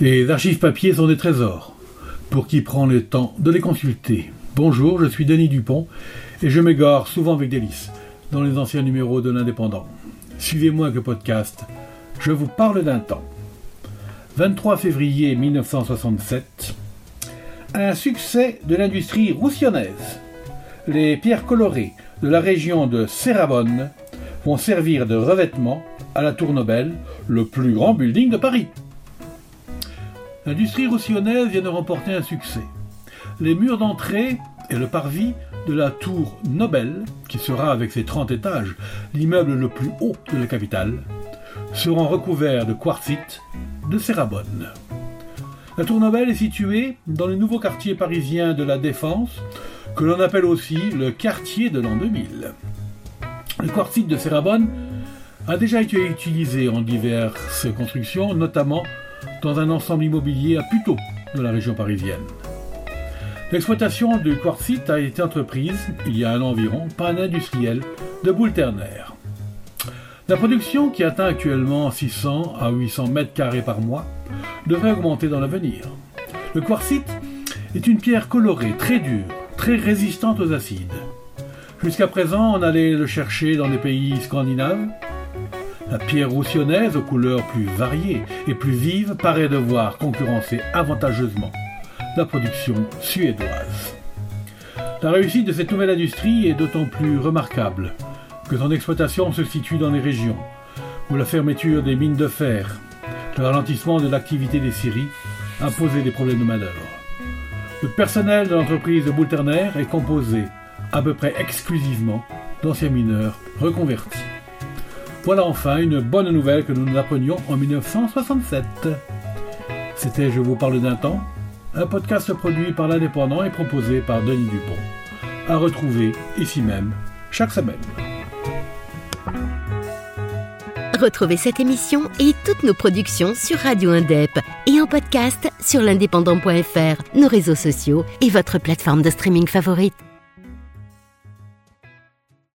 Les archives papier sont des trésors, pour qui prend le temps de les consulter. Bonjour, je suis Denis Dupont, et je m'égare souvent avec délice dans les anciens numéros de l'Indépendant. Suivez-moi que podcast, je vous parle d'un temps. 23 février 1967, un succès de l'industrie roussillonnaise. Les pierres colorées de la région de Serrabonne vont servir de revêtement à la Tour Nobel, le plus grand building de Paris. L'industrie roussillonnaise vient de remporter un succès. Les murs d'entrée et le parvis de la tour Nobel, qui sera avec ses 30 étages l'immeuble le plus haut de la capitale, seront recouverts de quartzite de Serrabonne. La tour Nobel est située dans le nouveau quartier parisien de la Défense, que l'on appelle aussi le quartier de l'an 2000. Le quartzite de Serrabonne a déjà été utilisé en diverses constructions, notamment dans un ensemble immobilier à Puteaux, de la région parisienne. L'exploitation du quartzite a été entreprise, il y a un an environ, par un industriel de Boule-Terner. La production, qui atteint actuellement 600 à 800 mètres carrés par mois, devrait augmenter dans l'avenir. Le quartzite est une pierre colorée, très dure, très résistante aux acides. Jusqu'à présent, on allait le chercher dans les pays scandinaves, la pierre roussillonnaise aux couleurs plus variées et plus vives paraît devoir concurrencer avantageusement la production suédoise. La réussite de cette nouvelle industrie est d'autant plus remarquable que son exploitation se situe dans les régions où la fermeture des mines de fer, le ralentissement de l'activité des scieries a posé des problèmes de manœuvre. Le personnel de l'entreprise de Boulterner est composé à peu près exclusivement d'anciens mineurs reconvertis. Voilà enfin une bonne nouvelle que nous nous apprenions en 1967. C'était Je vous parle d'un temps, un podcast produit par l'Indépendant et proposé par Denis Dupont. À retrouver ici même chaque semaine. Retrouvez cette émission et toutes nos productions sur Radio Indep et en podcast sur l'indépendant.fr, nos réseaux sociaux et votre plateforme de streaming favorite.